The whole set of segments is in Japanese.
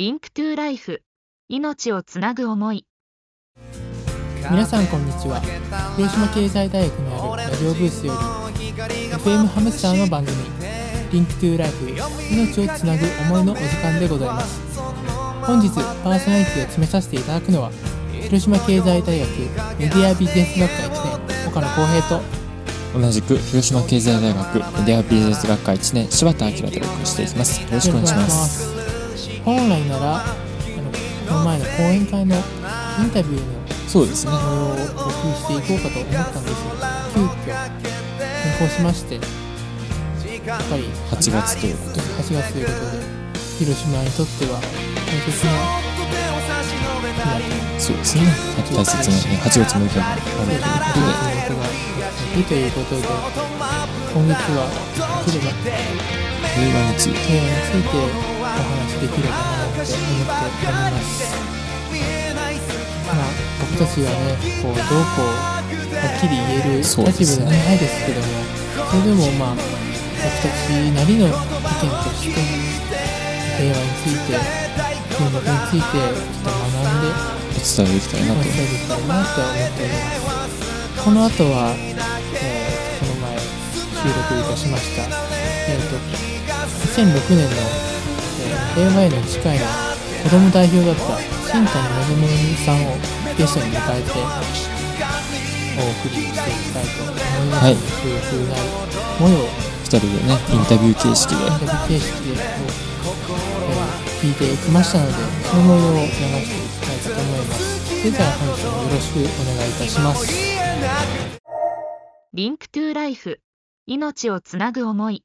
Link to Life。命をつなぐ思い。皆さんこんにちは。広島経済大学にあるラジオブースより FM ハムスターの番組 Link to Life 命をつなぐ思いのお時間でございます。本日パーソナリティを務めさせていただくのは広島経済大学メディアビジネス学科1年岡野浩平と同じく広島経済大学メディアビジネス学科1年柴田明でお送りしていきます。よろしくお願いします本来ならあのこの前の講演会のインタビューのそうですね。模様をお送りしていこうかと思ったんですが急遽変更しましてやっぱり8月ということで。8月ということで広島にとっては大切なそうですね。大切なね8月6日があるということで。日がということで今月はできれば平和について。平和についてお話しできればなと思っておりますまあ僕たちがねこうどうこうはっきり言える立場ではないですけどもそれでもまあ僕たちなりの意見として平和について原爆についてちょっと学んでお伝えできたらなと伝えできたらなと思っておりますこの後は、えーこの前収録いたしました。えっ、と2006年の、えー平和への誓いの子供代表だった新谷望さんをゲストに迎えてお送りしていきたいと思います、はい。収録なる模様2人でねインタビュー形式で。インタビュー形式で、えー聞いてきましたのでその模様を流していきたいかと思います。それでは本日もよろしくお願いいたします。リンクトゥライフ。命をつなぐ思い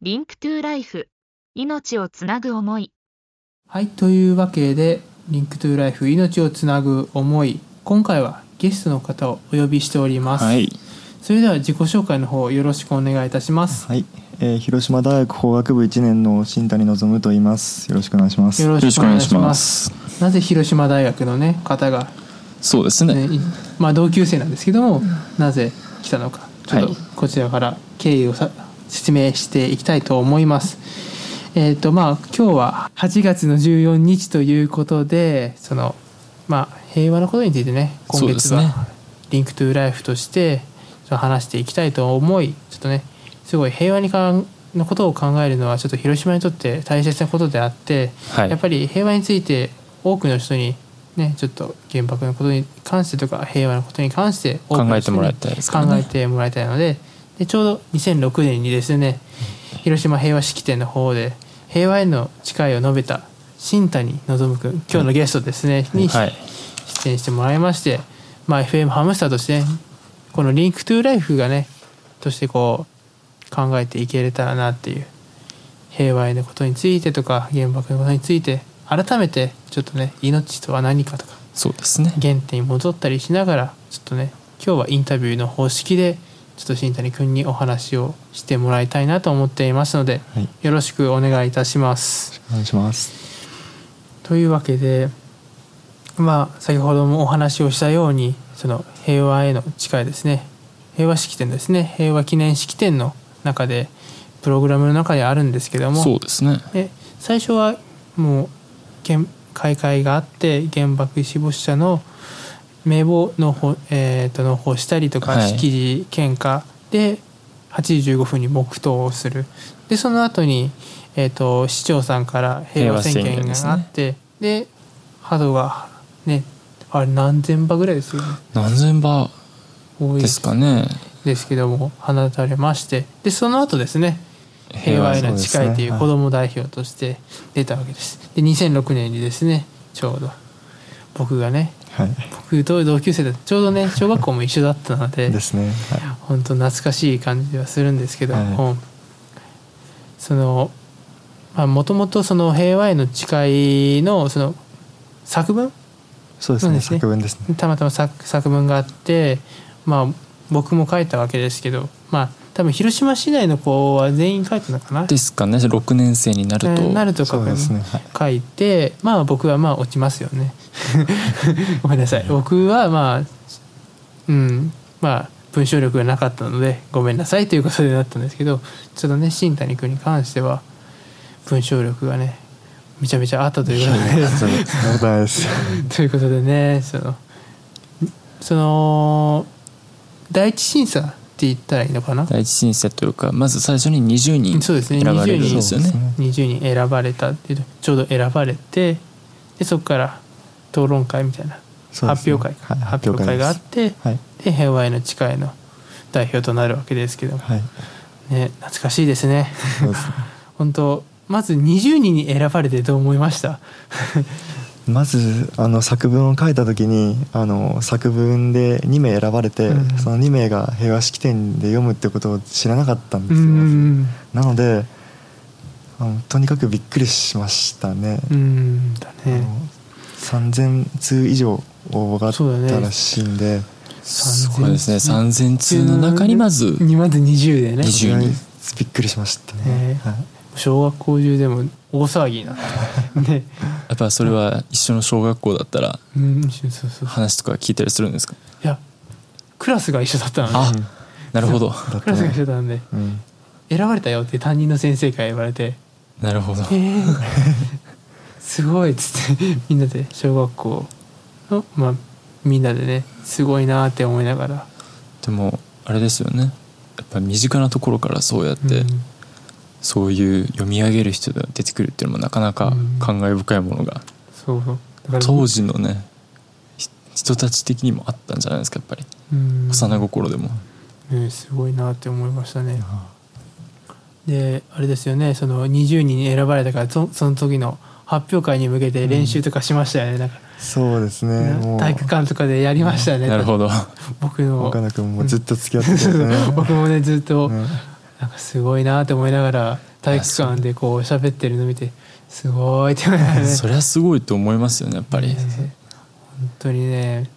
Link to Life。命をつなぐ思い。はいというわけで Link to Life 命をつなぐ思い。今回はゲストの方をお呼びしております、はい。それでは自己紹介の方よろしくお願いいたします。はい、えー広島大学法学部1年の新谷望と言います。よろしくお願いします。よろしくお願いしまます。なぜ広島大学のね方が、そうですね。ねいまあ同級生なんですけどもなぜ来たのかちょっとはい。こちらから経緯をさ説明していきたいと思います。えっ、とまあ今日は8月の14日ということでそのまあ平和のことについてね今月は、リンクトゥライフとして話していきたいと思いちょっとねすごい平和にかんのことを考えるのはちょっと広島にとって大切なことであって、はい。やっぱり平和について多くの人にねちょっと原爆のことに関してとか平和のことに関して考えてもらいたいね。考えてもらいたいのででちょうど2006年にですね広島平和式典の方で平和への誓いを述べた新谷望君今日のゲストですね、にはい。出演してもらいまして、まあ、FM ハムスターとしてこのリンクトゥライフがねとしてこう考えていけれたらなっていう平和へのことについてとか原爆のことについて改めてちょっとね命とは何かとかそうですね。原点に戻ったりしながらちょっとね今日はインタビューの方式でちょっと新谷君にお話をしてもらいたいなと思っていますので、はいよろしくお願いいたします。お願いします。というわけでまあ先ほどもお話をしたようにその平和への誓いですね平和式典ですね平和記念式典の中でプログラムの中にあるんですけどもそうですねで最初はもう原開会があって原爆死没者の名簿のほ、えー、と納付したりとか、はい。式辞献花で8時15分に黙祷をする。でその後に、えー、と市長さんから平和宣言があってで,、波動がねあれ何千羽ぐらいですよね。何千羽多いです。かね。ですけども放たれまして。でその後ですね平和への誓いという子ども代表として出たわけです。で2006年にですねちょうど僕がねはい。僕と同級生でちょうどね 小学校も一緒だったのでですね。はい。本当懐かしい感じではするんですけども、はいその、もともとその平和への誓いのその作文？そうですねね作文ですねたまたま作作文があってまあ僕も書いたわけですけどまあ多分広島市内の子は全員書いたのかな？ですかね。6年生になると、えーなると書くそうですね。はい書いてまあ僕はまあ落ちますよね。ごめんなさい。僕はまあうん。まあ文章力がなかったのでごめんなさいということでなったんですけどちょっとね新谷君に関しては文章力がねめちゃめちゃあったということで。ということでねそのその第一審査って言ったらいいのかな？第一審査というかまず最初に20人そうですね。選ばれるんですよね。20人20人選ばれたっていうちょうど選ばれてでそこから討論会みたいな発表会か、はい発表会があってはい。で平和への誓いの代表となるわけですけど、はい。ね、懐かしいですね。そうですね。本当まず20人に選ばれてどう思いました？まずあの作文を書いた時にあの作文で2名選ばれて、うん。その2名が平和式典で読むってことを知らなかったんうですよ、ん。なのであのとにかくびっくりしましたね、うん。だね。あの3000通以上応募があったらしいんですごいですね。3000通の中にまずにまず20でね。20それは人びっくりしましたね、ね。はい。小学校中でも大騒ぎになって ねやっぱそれは一緒の小学校だったら話とか聞いたりするんですか？いやクラスが一緒だったのあねなるほど。クラスが一緒だったんでうん。選ばれたよって担任の先生から言われて。なるほど「えー、すごい」っつってみんなで小学校のまあみんなでねすごいなって思いながら。でもあれですよね。やっぱ身近なところからそうやって、うんそういう読み上げる人が出てくるっていうのもなかなか感慨深いものが。当時のねひ人たち的にもあったんじゃないですかやっぱり。うん。幼心でも。ね、すごいなって思いましたね。であれですよねその20人に選ばれたからそその時の発表会に向けて練習とかしましたよね、なんかそうですね体育館とかでやりましたよね、なるほど。僕の。岡野君もずっと付き合ってね。僕もねずっと、ねなんかすごいなって思いながら体育館でこう喋ってるの見てすごいって思いながらねそれはすごいと思いますよねやっぱり、ね本当にね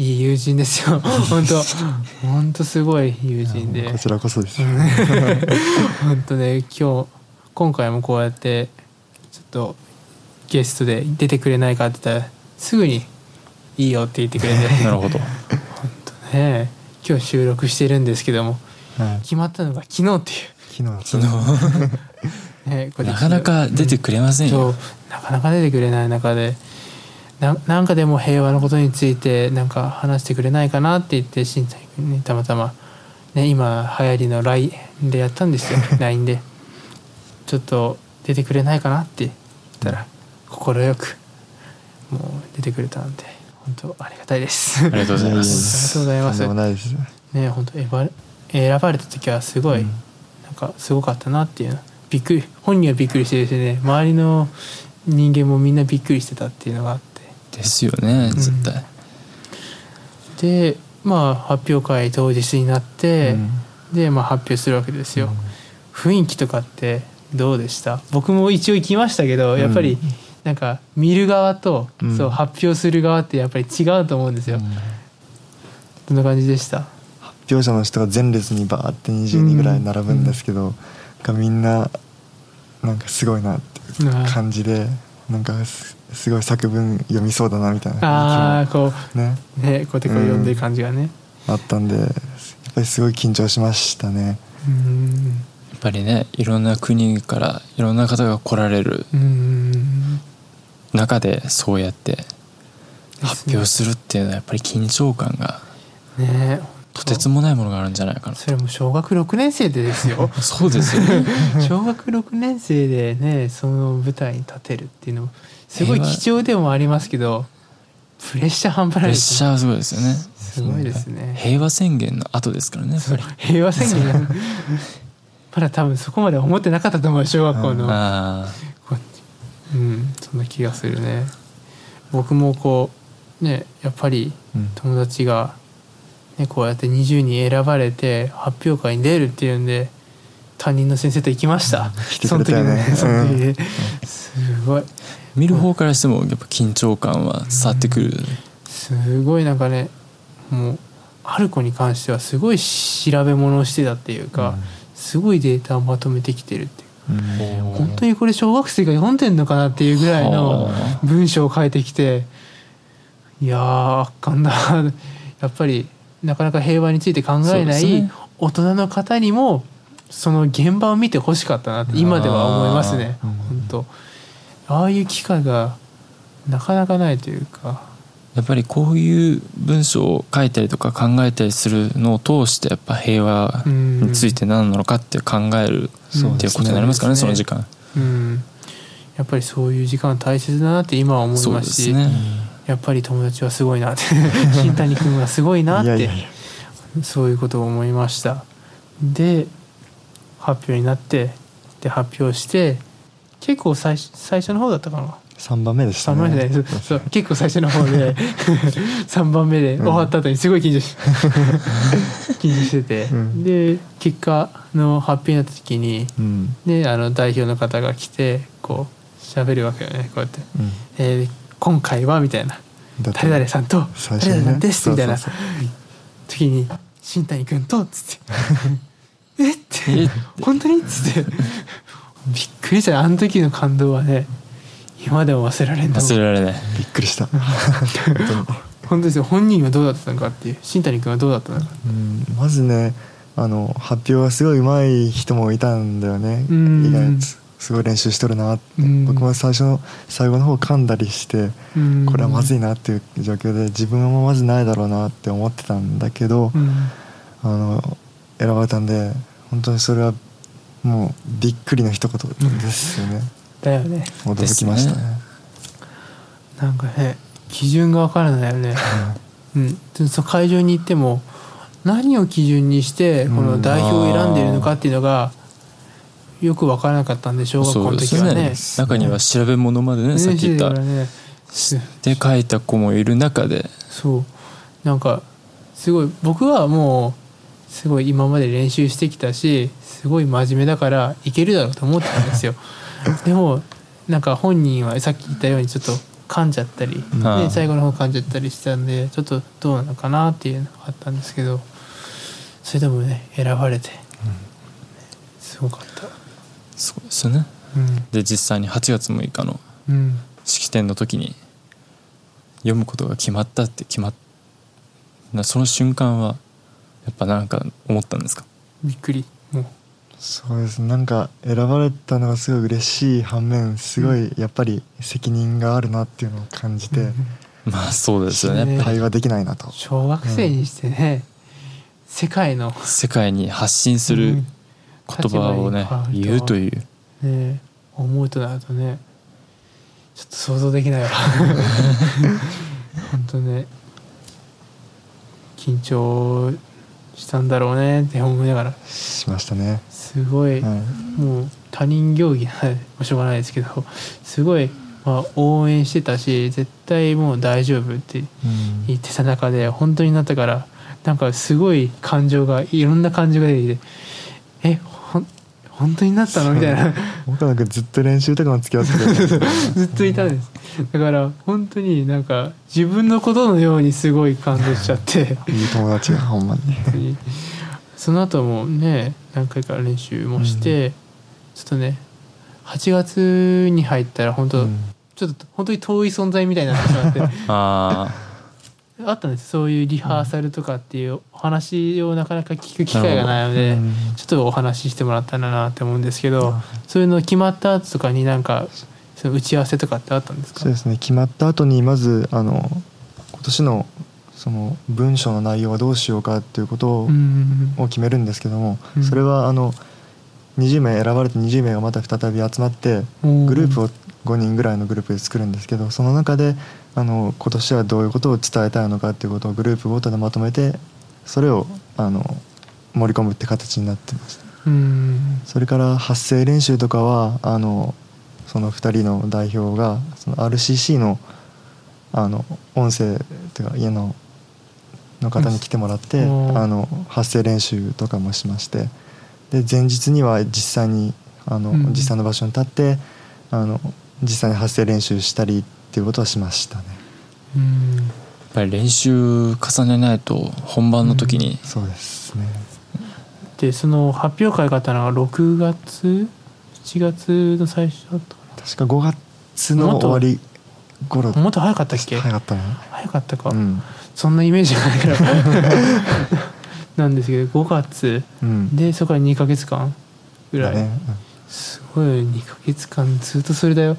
いい友人ですよ。本当。本当すごい友人で。こちらこそです。本当ね今日今回もこうやってちょっとゲストで出てくれないかって言ったらすぐに「いいよ」って言ってくれて。なるほど。ね今日収録してるんですけどもはい決まったのが昨日っていう。昨日。昨 ねこれ日なかなか出てくれませんよ、そう。なかなか出てくれない中で。ななんかでも平和のことについてなんか話してくれないかなって言って新谷君にたまたま、ね、今流行りの LINE でやったんですよ。LINE で。ちょっと出てくれないかなって言ったら快くもう出てくれたんで本当ありがたいです。ありがとうございまありすがとうございます。ね本当選ばれ選ばれた時はすごい、うん。なんかすごかったなっていう。のびっくり本人はびっくりしてるしね。周りの人間もみんなびっくりしてたっていうのがあって。ですよね絶対、でまあ発表会当日になって、で、まあ、発表するわけですよ、雰囲気とかってどうでした？僕も一応行きましたけどやっぱりなんか見る側と、うん。そう発表する側ってやっぱり違うと思うんですよ、どんな感じでした？発表者の人が前列にバーって20人ぐらい並ぶんですけど、がみんななんかすごいなっていう感じで、なんかすすごい作文読みそうだなみたいなああこ雰囲気もねうねこうやってこう読んでる感じがね。あったんでやっぱりすごい緊張しましたね。うん。やっぱりねいろんな国からいろんな方が来られるうん。中でそうやって発表するっていうのはやっぱり緊張感がねとてつもないものがあるんじゃないかな。それも小学6年生でですよ。そうですよ。ね 小学6年生でねその舞台に立てるっていうのもすごい貴重でもありますけどプレッシャー半端プレッないですね。シャーはすごいですよね。すごいですね。平和宣言の後ですからね平和宣言。が まだ多分そこまで思ってなかったと思う小学校の。ううんそんな気がするね。僕もこうねやっぱりうん。友達が、ね、こうやって20人選ばれて発表会に出るっていうんで担任の先生と行きました、来てくれたよね。その時のねその時ね。すごい。見る方からしてもやっぱ緊張感は伝わってくる、すごいなんかねもう春子に関してはすごい調べ物をしてたっていうか、すごいデータをまとめてきてるっていう。うん。本当にこれ小学生が読んでんのかなっていうぐらいのは文章を書いてきていやー圧巻だ。やっぱりなかなか平和について考えない大人の方にもその現場を見てほしかったなって今では思いますね。本当。ああいう機会がなかなかないというか。やっぱりこういう文章を書いたりとか考えたりするのを通してやっぱ平和について何なのかって考えるうんっていうことになりますかね、ねそうの時間。うん。やっぱりそういう時間大切だなって今は思いそうますすね、やっぱり友達はすごいなって。新谷君はすごいなって。そういうことを思いました。で発表になってで発表して結構最初最初の方だったかな。3番目でした3ね番目で、そうそう結構最初の方で 3番目で終わった後にすごい緊張し緊張してて、うん。で結果の発表になった時にうん。であの代表の方が来てこう喋るわけよねこうやって。うん「えー今回は」みたいな。誰々さんと誰々さんですみたいな。時に新谷君とつって「え？っ?」て。え「本当に?」っつって。びっくりした。あの時の感動はね今でも忘れられんと思う。忘れられない。びっくりした。本当ですよ。本人はどうだったのかっていう。新谷君はどうだったのか。うんまずねあの発表がすごい上手い人もいたんだよね。うん。意外とすごい練習しとるなって。うん。僕も最初の最後の方噛んだりしてうん。これはまずいなっていう状況で自分はまずないだろうなって思ってたんだけどうん。あの選ばれたんで本当にそれはもうびっくりの一言ですよね。だよね。驚きましたね。なんかね基準が分からないよね。うん。でその会場に行っても何を基準にしてこの代表を選んでいるのかっていうのがよく分からなかったんで小学校の時はね。中には調べ物までねさっき言った。ね。ねで書いた子もいる中で。そう。なんかすごい僕はもうすごい今まで練習してきたしすごい真面目だからいけるだろうと思ってたんですよ。でもなんか本人はさっき言ったようにちょっと噛んじゃったり、ああで最後の方噛んじゃったりしたんでちょっとどうなのかなっていうのがあったんですけどそれでもね選ばれて、すごかったそうですよね。うん。で実際に8月6日のうん。式典の時に読むことが決まったって決まっなその瞬間はやっぱなんか思ったんですか？びっくり。もう。そうです。なんか選ばれたのがすごい嬉しい反面すごいやっぱり責任があるなっていうのを感じてまあそうですよね。対話できないなと。小学生にしてね、世界の。世界に発信する言葉をね言うという。ね思うとなるとねちょっと想像できないわ。本当ね緊張したんだろうねって思いながら。しましたね、すごい、はい。もう他人行儀なしょうがないですけどすごい、まあ、応援してたし絶対もう大丈夫ってうん。言ってた中で本当になったからなんかすごい感情がいろんな感情が出てきてえ本当になったの？みたいな。僕はなんかずっと練習とかも付き合っててずっといたんです。だから本当になんか自分のことのようにすごい感動しちゃって。いい友達がほんまに。その後もね何回か練習もして、ちょっとね8月に入ったら本当、うん。ちょっと本当に遠い存在みたいになってしまって。ああったんですそういうリハーサルとかっていうお話をなかなか聞く機会がないので、うんちょっとお話ししてもらったらなって思うんですけど、そういうの決まった後とかになんかその打ち合わせとかってあったんですか？そうですね。決まった後にまずあの今年のその文章の内容はどうしようかっていうことを,、決めるんですけども、うん。それはあの20名選ばれて20名がまた再び集まってうん。グループを5人ぐらいのグループで作るんですけどその中であの今年はどういうことを伝えたいのかっていうことをグループごとでまとめてそれをあの盛り込むって形になってましそれから発声練習とかはあのその2人の代表がその RCC のあの音声っていうか家のの方に来てもらって、うん。あの発声練習とかもしましてで前日には実際にあの、うん。実際の場所に立ってあの実際に発声練習したりっていうことはしましたね。うん。やっぱり練習重ねないと本番の時に、そうですね。でその発表会があったのが6月？7月の最初だったか確か5月の終わり頃。なもっと早かったっけ？早かったね。早かったか、うん。そんなイメージがないから なんですけど5月うん。でそこから2ヶ月間ぐらい、だね。すごい2ヶ月間ずっとそれだよ。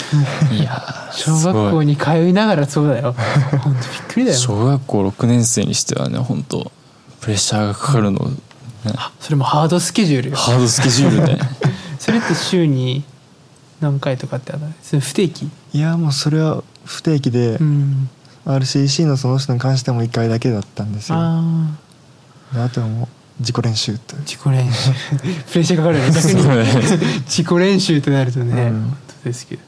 いやー小学校に通いながらそうだよ。ほんとびっくりだよ。小学校6年生にしてはね本当プレッシャーがかかるの、ね。それもハードスケジュールよ。ハードスケジュールで それって週に何回とかってあるそれ不定期？いやもうそれは不定期で、うん。RCC のその人に関しても1回だけだったんですよ。ああであとはもう自己練習と自己練習。プレッシャーかかるよね。逆に。自己練習ってなるとね、うん。本当ですけど。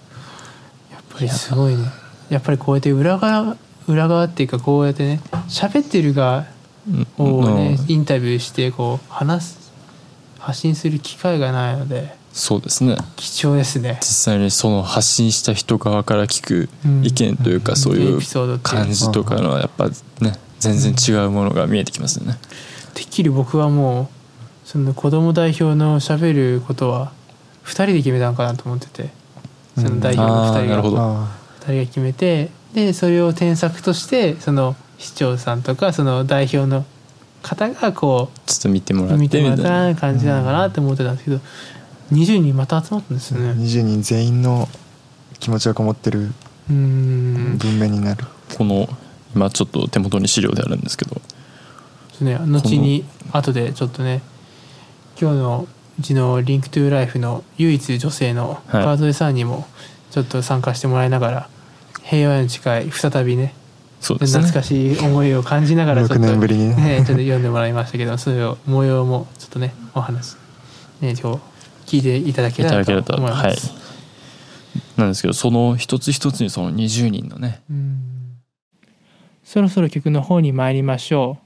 やっぱりすごいね。やっぱりこうやって裏側裏側っていうかこうやってね喋ってる側をね、うん。インタビューしてこう話す発信する機会がないのでそうですね。貴重ですね。実際にその発信した人側から聞くうん。意見というか、そういうエピソードっていう感じとかのはやっぱね全然違うものが見えてきますよね。てっきり僕はもうその子供代表の喋ることは2人で決めたのかなと思ってて。その代表の2人が、あーなるほど。あ2人が決めてでそれを添削としてその市長さんとかその代表の方がこちょっと見てもらうって見てもらったみたいな。ら感じなのかなって思ってたんですけど20人また集まったんですあね。20人全員の気持ちがこもってるうーん。文面になる、この今ちょっと手元に資料であるんですけどね後に後でちょっとね今日のうちのリンクトゥーライフの唯一女性のはい。川添さんにもちょっと参加してもらいながら平和への誓い再びねそうですね。懐かしい思いを感じながらちょっと6年ぶりに。ねちょっと読んでもらいましたけどそれを模様もちょっとねお話ね今日聞いていただけたらと思います。はい。なんですけどその一つ一つにその20人のね。うん。そろそろ曲の方に参りましょう。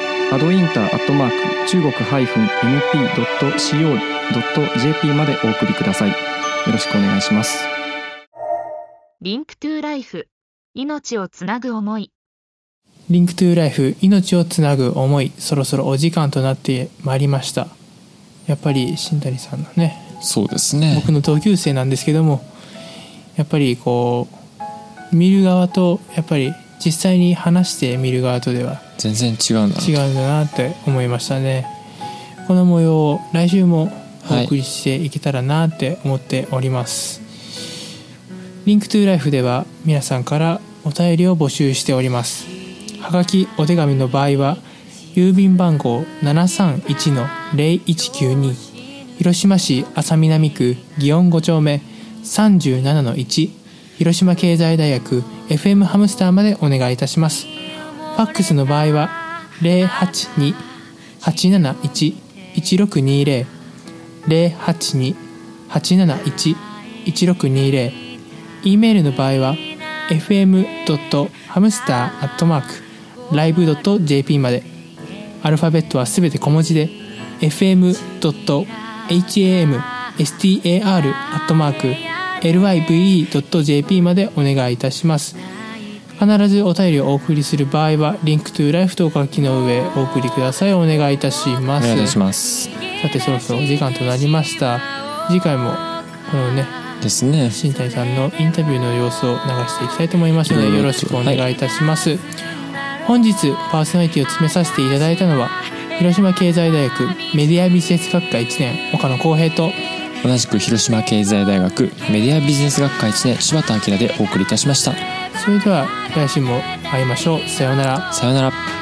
アドインターアットマーク中国 -np.co.jp までお送りください。よろしくお願いします。 Link to Life 命をつなぐ思い。 Link to Life 命をつなぐ思いそろそろお時間となってまいりました。やっぱり新谷さんのねそうですね。僕の同級生なんですけどもやっぱりこう見る側とやっぱり実際に話して見る側とでは全然違うんだな。違うんだなって思いましたね。この模様を来週もお送りしていけたらなって思っております、リンクトゥーライフでは皆さんからお便りを募集しております。はがきお手紙の場合は郵便番号731-0192広島市安佐南区祇園5丁目37-1広島経済大学 FM ハムスターまでお願いいたします。ファックスの場合は082-871-1620 082-871-1620 e メールの場合は fm.hamster.live.jp まで。アルファベットはすべて小文字で fm.hamstar.live.jp までお願いいたします。必ずお便りをお送りする場合はリンクトゥーライフとお書きの上お送りください。お願いいたします。お願いします。さてそろそろお時間となりました。次回もこのねですね。新谷さんのインタビューの様子を流していきたいと思いますのでよろしくお願いいたします、本日パーソナリティを詰めさせていただいたのは広島経済大学メディアビジネス学科1年岡野光平と同じく広島経済大学メディアビジネス学科1年柴田明でお送りいたしました。それでは来週も会いましょう。さようなら。さようなら